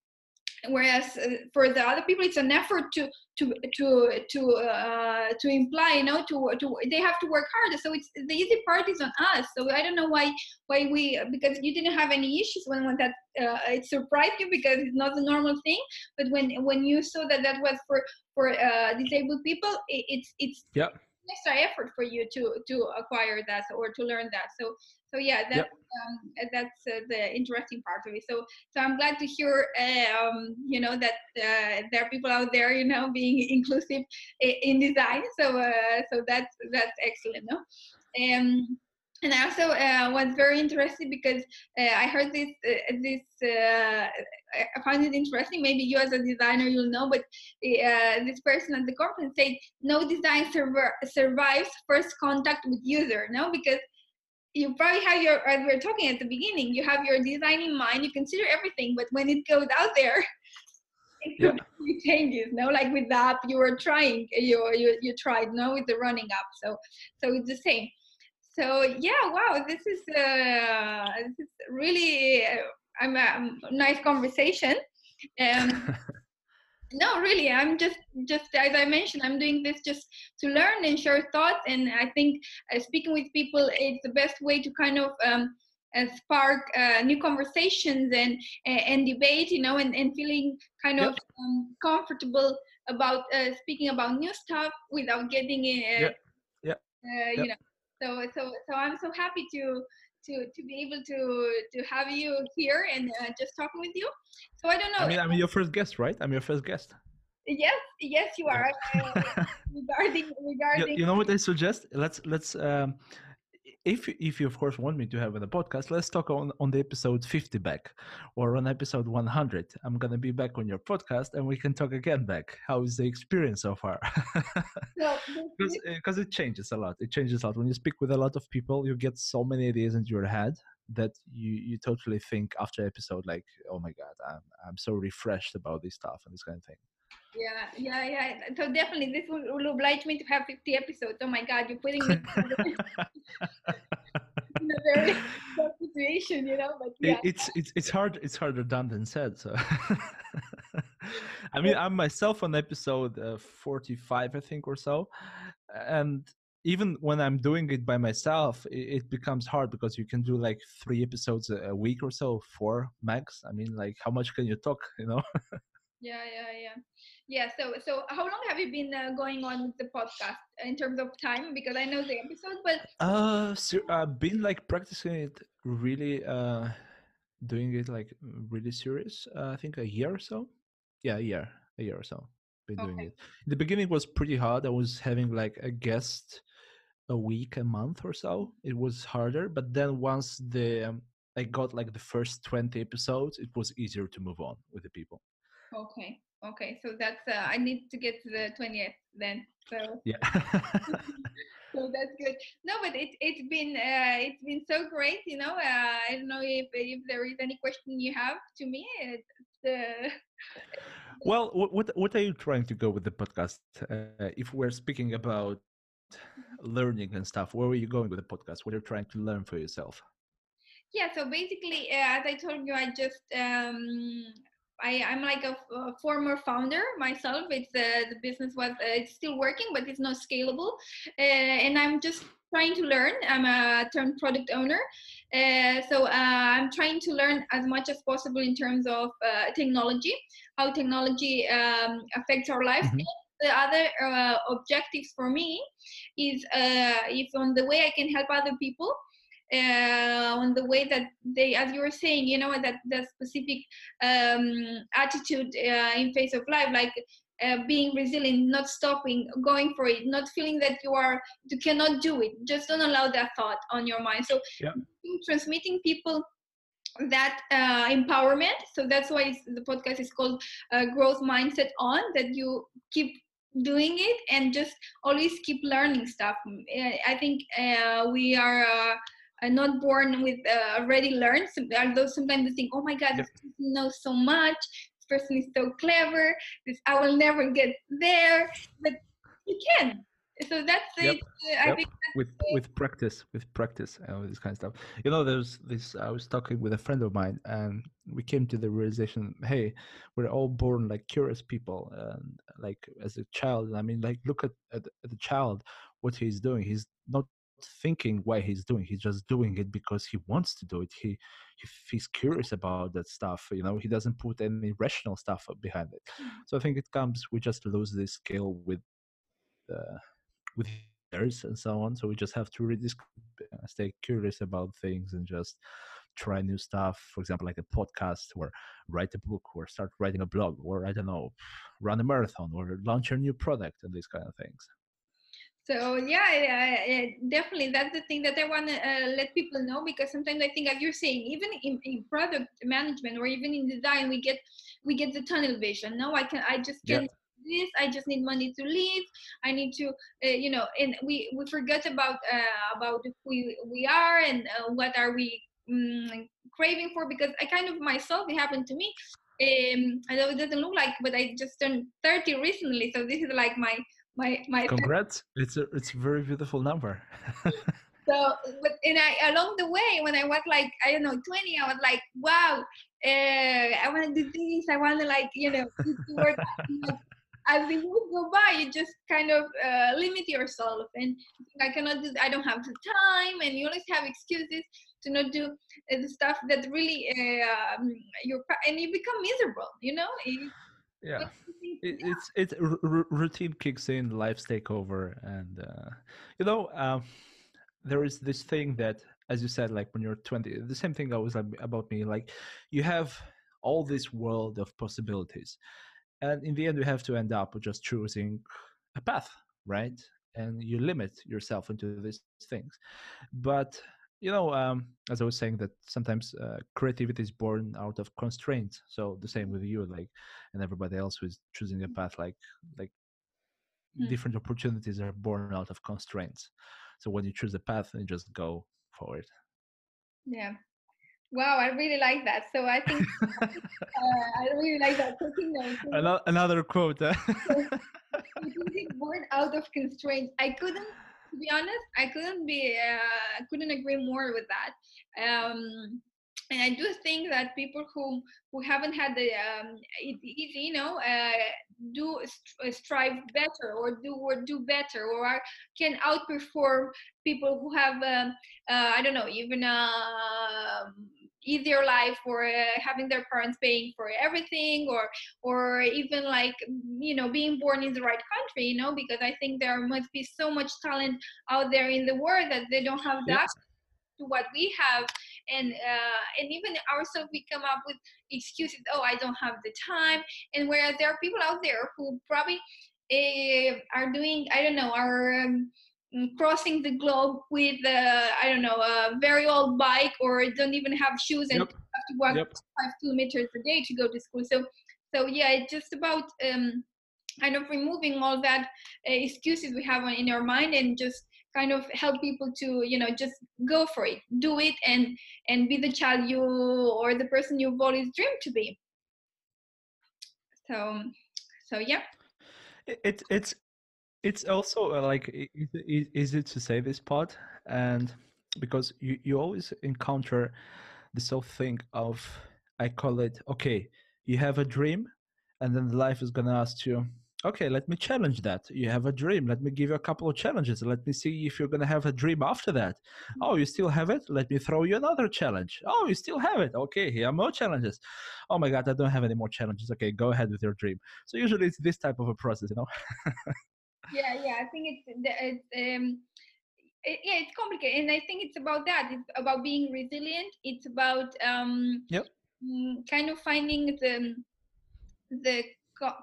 whereas uh, for the other people it's an effort to to to to uh, to imply you know to to they have to work harder. So it's the easy part is on us. So i don't know why why we because you didn't have any issues when when that uh, it surprised you because it's not the normal thing. But when when you saw that that was for for uh, disabled people it, it's it's Yeah. extra effort for you to to acquire that or to learn that. So so yeah that's um, that's uh, the interesting part of it so so i'm glad to hear um, you know that uh, there are people out there you know being inclusive in design so uh, so that's that's excellent no um, and I also uh, was very interested because uh, I heard this uh, this uh, I I found it interesting. Maybe you as a designer you'll know, but uh, this person at the conference said no design server survives first contact with user. No, because you probably have your as we were talking at the beginning, you have your design in mind, you consider everything, but when it goes out there, it Yeah. changes. No, like with the app you were trying, you you you tried. No, with the running app, so so it's the same. So yeah, wow, this is uh, this is really uh, I'm a nice conversation. Um, no really i'm just just as i mentioned i'm doing this just to learn and share thoughts and i think uh, speaking with people is the best way to kind of um, uh, spark uh, new conversations and and debate you know and, and feeling kind of um, comfortable about uh, speaking about new stuff without getting uh, Yeah. Yeah. Uh, Yeah. you know so so so i'm so happy to to to be able to to have you here and uh, just talking with you so i don't know I mean, I'm your first guest, right? I'm your first guest. Yes, yes, you are. Uh, regarding you, regarding you know what I suggest? Let's let's um, if if you of course want me to have in the podcast, let's talk on on the episode 50 back or on episode 100. I'm gonna be back on your podcast and we can talk again back. How is the experience so far? Because eh, it changes a lot. It changes a lot when you speak with a lot of people. You get so many ideas into your head that you you totally think after episode like, oh my god, I'm I'm so refreshed about this stuff and this kind of thing. Yeah, yeah, yeah. So definitely, this will, will oblige me to have 50 episodes. Oh my God, you're putting me in a very tough situation, you know. But yeah, it's it's it's hard it's harder done than said so i mean i'm myself on episode uh, 45 i think or so and even when i'm doing it by myself it, it becomes hard because you can do like three episodes a, a week or so four max i mean like how much can you talk you know yeah, yeah, yeah, yeah. So, so how long have you been uh, going on with the podcast in terms of time? Because I know the episode, but uh so i've been like practicing it really uh doing it like really serious. Uh, I think a year or so. Yeah, a year, a year or so. Been doing it. In the beginning, was pretty hard. I was having like a guest a week, a month or so. It was harder, but then once the um, I got like the first twenty episodes, it was easier to move on with the people. Okay. Okay. So that's uh, I need to get to the twentieth then. So Yeah. so that's good. No, but it it's been uh, it's been so great. You know, uh, I don't know if if there is any question you have to me. It's, uh, well, what, what are you trying to go with the podcast? Uh, if we're speaking about learning and stuff, where are you going with the podcast? What are you trying to learn for yourself? Yeah. So basically, uh, as I told you, I just um, I, I'm like a, a, former founder myself. It's uh, the business was uh, it's still working, but it's not scalable, uh, and I'm just trying to learn. I'm a turned product owner, uh, so uh, I'm trying to learn as much as possible in terms of uh, technology, how technology um, affects our lives. Mm-hmm. The other uh, objectives for me is if on the way I can help other people uh, on the way that they, as you were saying, you know, that the specific um, attitude uh, in face of life, like uh, being resilient, not stopping, going for it, not feeling that you are, you cannot do it. Just don't allow that thought on your mind. So, yeah. transmitting people that uh, empowerment. So that's why the podcast is called uh, Growth Mindset On. That you keep doing it and just always keep learning stuff. I think uh, we are uh, not born with uh, already learned. Although sometimes we think, oh my God, this person knows so much. This person is so clever. This I will never get there, but you can. So that's yep. it. I yep. think with it. with practice, with practice, and this kind of stuff. You know, there's this. I was talking with a friend of mine, and we came to the realization: hey, we're all born like curious people, and like as a child. I mean, like look at at, at the child, what he's doing. He's not thinking why he's doing he's just doing it because he wants to do it. He, he he's curious about that stuff you know he doesn't put any rational stuff behind it. So i think it comes we just lose this skill with uh, with years and so on. So we just have to really stay curious about things and just try new stuff. For example like a podcast or write a book or start writing a blog or i don't know run a marathon or launch a new product and these kind of things so yeah, yeah, definitely that's the thing that I want to uh, let people know because sometimes I think, as you're saying, even in, in, product management or even in design, we get we get the tunnel vision. No, I can I just can this. I just need money to live. I need to, uh, you know, and we we forget about uh, about who we, we are and uh, what are we um, craving for because I kind of myself it happened to me. Um, I know it doesn't look like, but I just turned 30 recently, so this is like my my my congrats. It's a it's a very beautiful number. So but and i along the way when i was like i don't know 20 i was like wow uh, i want to do this i want to like you know work. As the years go by you just kind of uh, limit yourself and i cannot do i don't have the time and you always have excuses to not do uh, the stuff that really uh, you're and you become miserable you know yeah. It, it's it's r- routine kicks in life's takeover and uh, you know um, there is this thing that as you said like when you're 20 the same thing always about me like you have all this world of possibilities and in the end you have to end up just choosing a path right? And you limit yourself into these things. But you know, um, as I was saying, that sometimes uh, creativity is born out of constraints. So the same with you, like, and everybody else who is choosing a path, like, like mm. different opportunities are born out of constraints. So when you choose a path, you just go for it. Yeah. Wow, I really like that. So I think uh, I really like that. Taking notes. Another, another quote. born out of constraints. I couldn't to be honest, I couldn't be, uh, couldn't agree more with that. Um, and I do think that people who who haven't had the um, easy, you know, uh, do strive better or do or do better or are, can outperform people who have, um, uh, I don't know, even uh, easier life or uh, having their parents paying for everything or or even like you know being born in the right country you know because i think there must be so much talent out there in the world that they don't have that to what we have. And uh, and even ourselves we come up with excuses oh i don't have the time. And whereas there are people out there who probably uh, are doing i don't know are um, crossing the globe with uh, i don't know a very old bike or don't even have shoes and yep. have to walk yep. five kilometers a day to go to school so so yeah it's just about um, kind of removing all that uh, excuses we have in our mind and just kind of help people to you know just go for it do it and and be the child you or the person you've always dreamed to be so so yeah It's it's it's also uh, like easy to say this part? And because you, you always encounter this whole thing of i call it okay you have a dream and then life is gonna ask you okay let me challenge that. You have a dream. Let me give you a couple of challenges. Let me see if you're going to have a dream after that. Mm-hmm. oh you still have it? Let me throw you another challenge. Oh you still have it? Okay here are more challenges. Oh my god i don't have any more challenges. Okay go ahead with your dream. So usually it's this type of a process you know yeah yeah i think it's it's um it, yeah it's complicated and i think it's about that it's about being resilient it's about um yep. Mm, kind of finding the the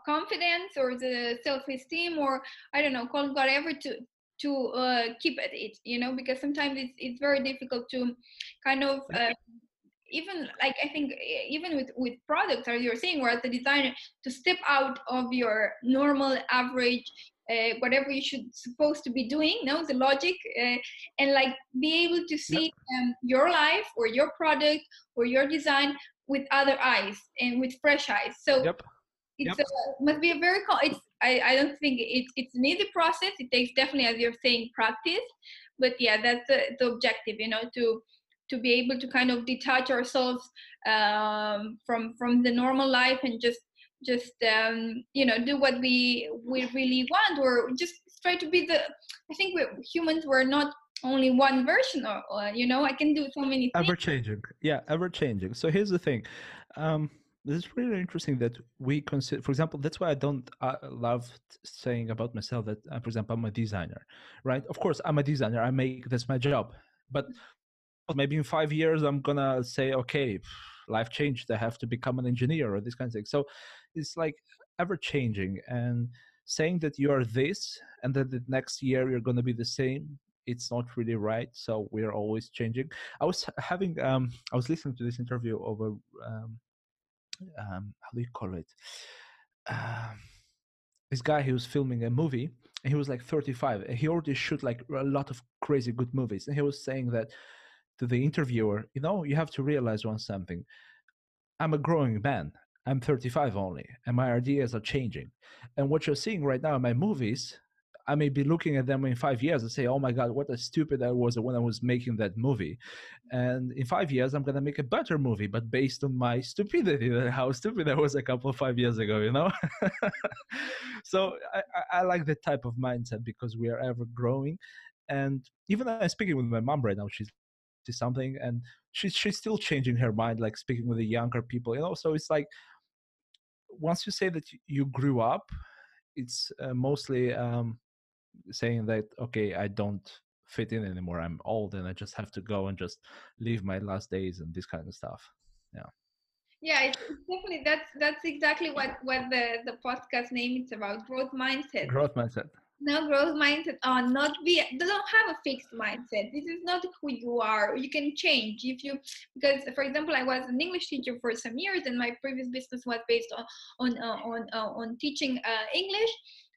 confidence or the self-esteem or i don't know call whatever to to uh, keep at it you know because sometimes it's it's very difficult to kind of uh, even like i think even with with products as you're saying where as a designer to step out of your normal average uh, whatever you should supposed to be doing no the logic uh, and like be able to see um, your life or your product or your design with other eyes and with fresh eyes. So yep. it's yep. a, must be a very it's I, I don't think it's it's an easy process. It takes definitely as you're saying practice. But yeah that's the, the objective you know to to be able to kind of detach ourselves um, from from the normal life and just just um, you know do what we we really want or just try to be the i think we humans were not only one version or, or you know i can do so many things. ever changing. Yeah ever changing. So here's the thing. Um is really interesting that we consider for example that's why i don't uh, love saying about myself that uh, for example i'm a designer right? Of course i'm a designer. I make that's my job. But maybe in five years i'm gonna say okay life changed. I have to become an engineer or this kind of thing. So it's like ever changing and saying that you are this and that the next year you're going to be the same it's not really right so we're always changing i was having um i was listening to this interview a um, um, how do you call it? Um, this guy he was filming a movie and he was like 35 and he already shoot like a lot of crazy good movies and he was saying that to the interviewer you know you have to realize one something i'm a growing man i'm 35 only and my ideas are changing and what you're seeing right now in my movies I may be looking at them in five years and say, "Oh my God, what a stupid I was when I was making that movie," and in five years I'm gonna make a better movie, but based on my stupidity, how stupid I was a couple of five years ago, you know. so I, I like that type of mindset because we are ever growing, and even I'm speaking with my mom right now. She's something and she's she's still changing her mind like speaking with the younger people you know so it's like once you say that you grew up it's uh, mostly um, saying that okay i don't fit in anymore. I'm old and i just have to go and just live my last days and this kind of stuff. Yeah. Yeah it's, definitely that's that's exactly what what the the podcast name is about growth mindset. Growth mindset no growth mindset or not be don't have a fixed mindset. This is not who you are. You can change if you because for example i was an english teacher for some years and my previous business was based on on uh, on uh, on teaching uh, english.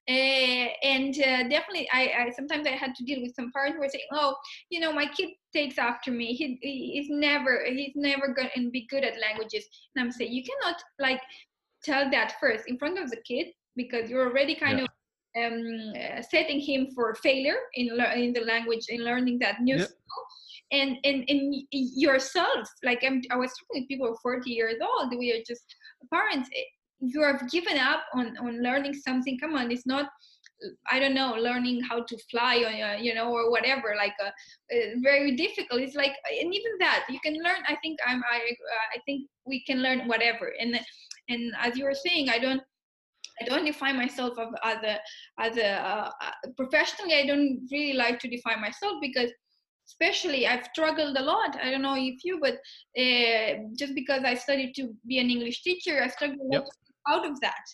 Uh, and uh, definitely I, I, sometimes i had to deal with some parents who were saying oh you know my kid takes after me. He, he's never he's never going to be good at languages. And i'm saying you cannot like tell that first in front of the kid because you're already kind yeah. of um, uh, setting him for failure in in the language in learning that new yeah. skill and and and yourself like I'm, i was talking to people 40 years old we are just parents eh, you have given up on on learning something come on it's not I don't know, learning how to fly or uh, you know or whatever. Like uh, uh, very difficult. It's like and even that you can learn. I think I'm I I think we can learn whatever. And and as you were saying, I don't I don't define myself as a as a uh, uh, professionally. I don't really like to define myself because especially I've struggled a lot. I don't know if you, but uh, just because I studied to be an English teacher, I struggled yep. out of that.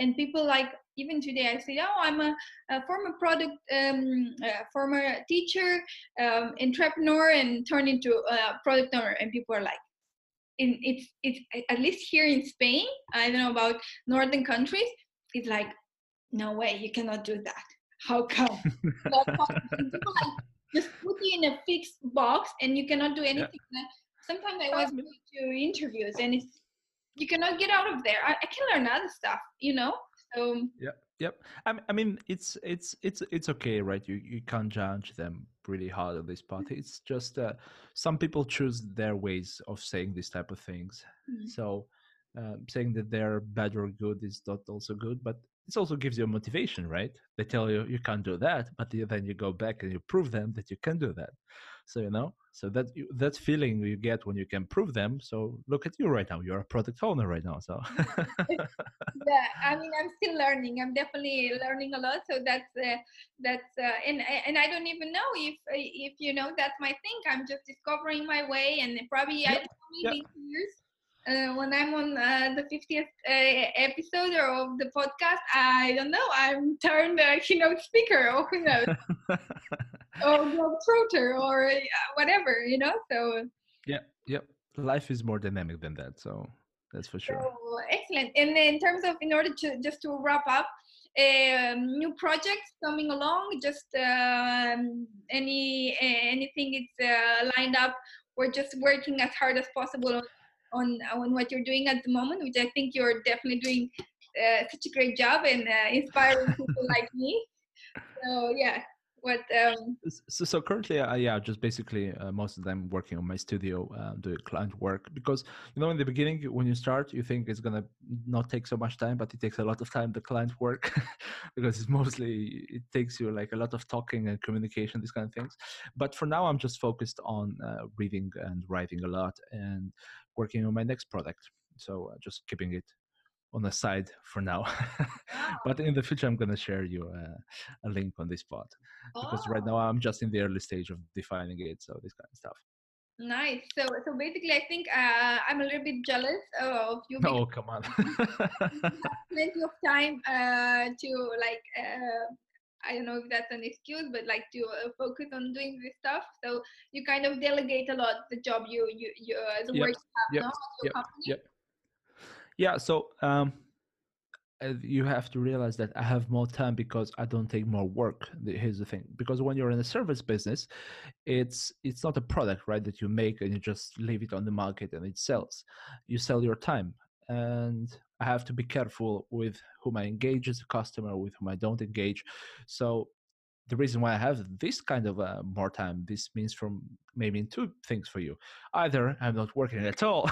And people like even today, I say, "Oh, I'm a, a former product, um, a former teacher, um, entrepreneur, and turned into a product owner." And people are like, in, "It's it's at least here in Spain. I don't know about northern countries. It's like, no way, you cannot do that. How come?" just put you in a fixed box and you cannot do anything. Yeah. Sometimes I was going to interviews and it's you cannot get out of there. I, I can learn other stuff, you know. So yeah, yep. I, I mean, it's it's it's it's okay, right? You you can't judge them really hard on this part. It's just uh, some people choose their ways of saying these type of things. Mm-hmm. So uh, saying that they're bad or good is not also good, but this also gives you a motivation, right? They tell you you can't do that, but then you go back and you prove them that you can do that. So you know, so that that feeling you get when you can prove them. So look at you right now. You're a product owner right now. So yeah, I mean, I'm still learning. I'm definitely learning a lot. So that's uh, that's uh, and and I don't even know if if you know that's my thing. I'm just discovering my way, and probably yep. I don't need yep. years uh, when I'm on uh, the 50th uh, episode of the podcast, I don't know, I'm turned a keynote speaker or who knows, or globetrotter or uh, whatever, you know. So yeah, yep. Life is more dynamic than that, so that's for sure. So, excellent. And in terms of, in order to just to wrap up, um, new projects coming along, just um, any anything it's uh, lined up. We're just working as hard as possible on on on what you're doing at the moment, which I think you're definitely doing uh, such a great job and uh, inspiring people like me. So yeah, what um so, so currently uh, yeah just basically uh, most of them working on my studio uh, doing client work because you know in the beginning when you start you think it's gonna not take so much time but it takes a lot of time the client work because it's mostly it takes you like a lot of talking and communication these kind of things but for now i'm just focused on uh, reading and writing a lot and working on my next product so uh, just keeping it on the side for now. but in the future, I'm going to share you a, a, link on this because oh. right now I'm just in the early stage of defining it. So this kind of stuff. Nice. So, so basically, I think uh, I'm a little bit jealous of you. Oh, come on. plenty of time uh, to like. I don't know if that's an excuse, but like to uh, focus on doing this stuff. So you kind of delegate a lot the job you you, you uh, the yep. work you have yep. no? yep. Yep. Yeah, so um, uh, you have to realize that I have more time because I don't take more work. Here's the thing: because when you're in a service business, it's it's not a product, right? That you make and you just leave it on the market and it sells. You sell your time, and I have to be careful with whom I engage as a customer, with whom I don't engage. So the reason why I have this kind of uh, more time, this means from maybe two things for you. Either I'm not working at all,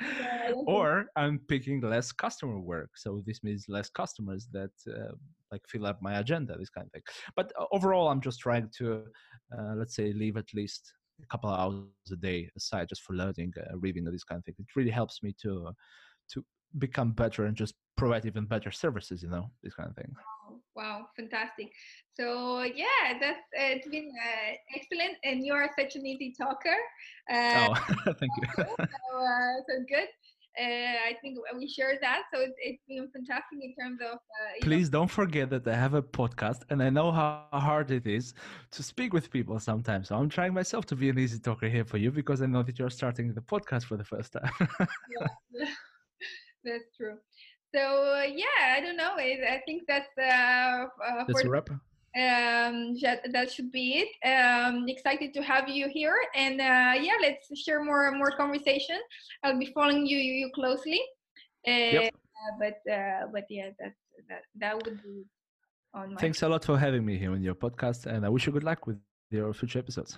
yeah, or I'm picking less customer work. So this means less customers that uh, like fill up my agenda, this kind of thing. But uh, overall, I'm just trying to, uh, let's say, leave at least a couple of hours a day aside just for learning, uh, reading, this kind of thing. It really helps me to to become better and just provide even better services. You know, this kind of thing. Wow, fantastic. So yeah, that's uh, it's been uh, excellent, and you are such an easy talker. Uh, oh, thank you. so, uh, so good. Uh, I think we share that, so it's, it's been fantastic in terms of. Uh, Please know. don't forget that I have a podcast, and I know how hard it is to speak with people sometimes. So I'm trying myself to be an easy talker here for you because I know that you're starting the podcast for the first time. yeah, that's true. So uh, yeah, I don't know. I think that's uh, uh that's a wrap. Um, that, that should be it. Um, excited to have you here, and uh, yeah, let's share more more conversation. I'll be following you you, closely. Uh, yep. but uh, but yeah, that that that would be on my. Thanks a lot for having me here on your podcast, and I wish you good luck with your future episodes.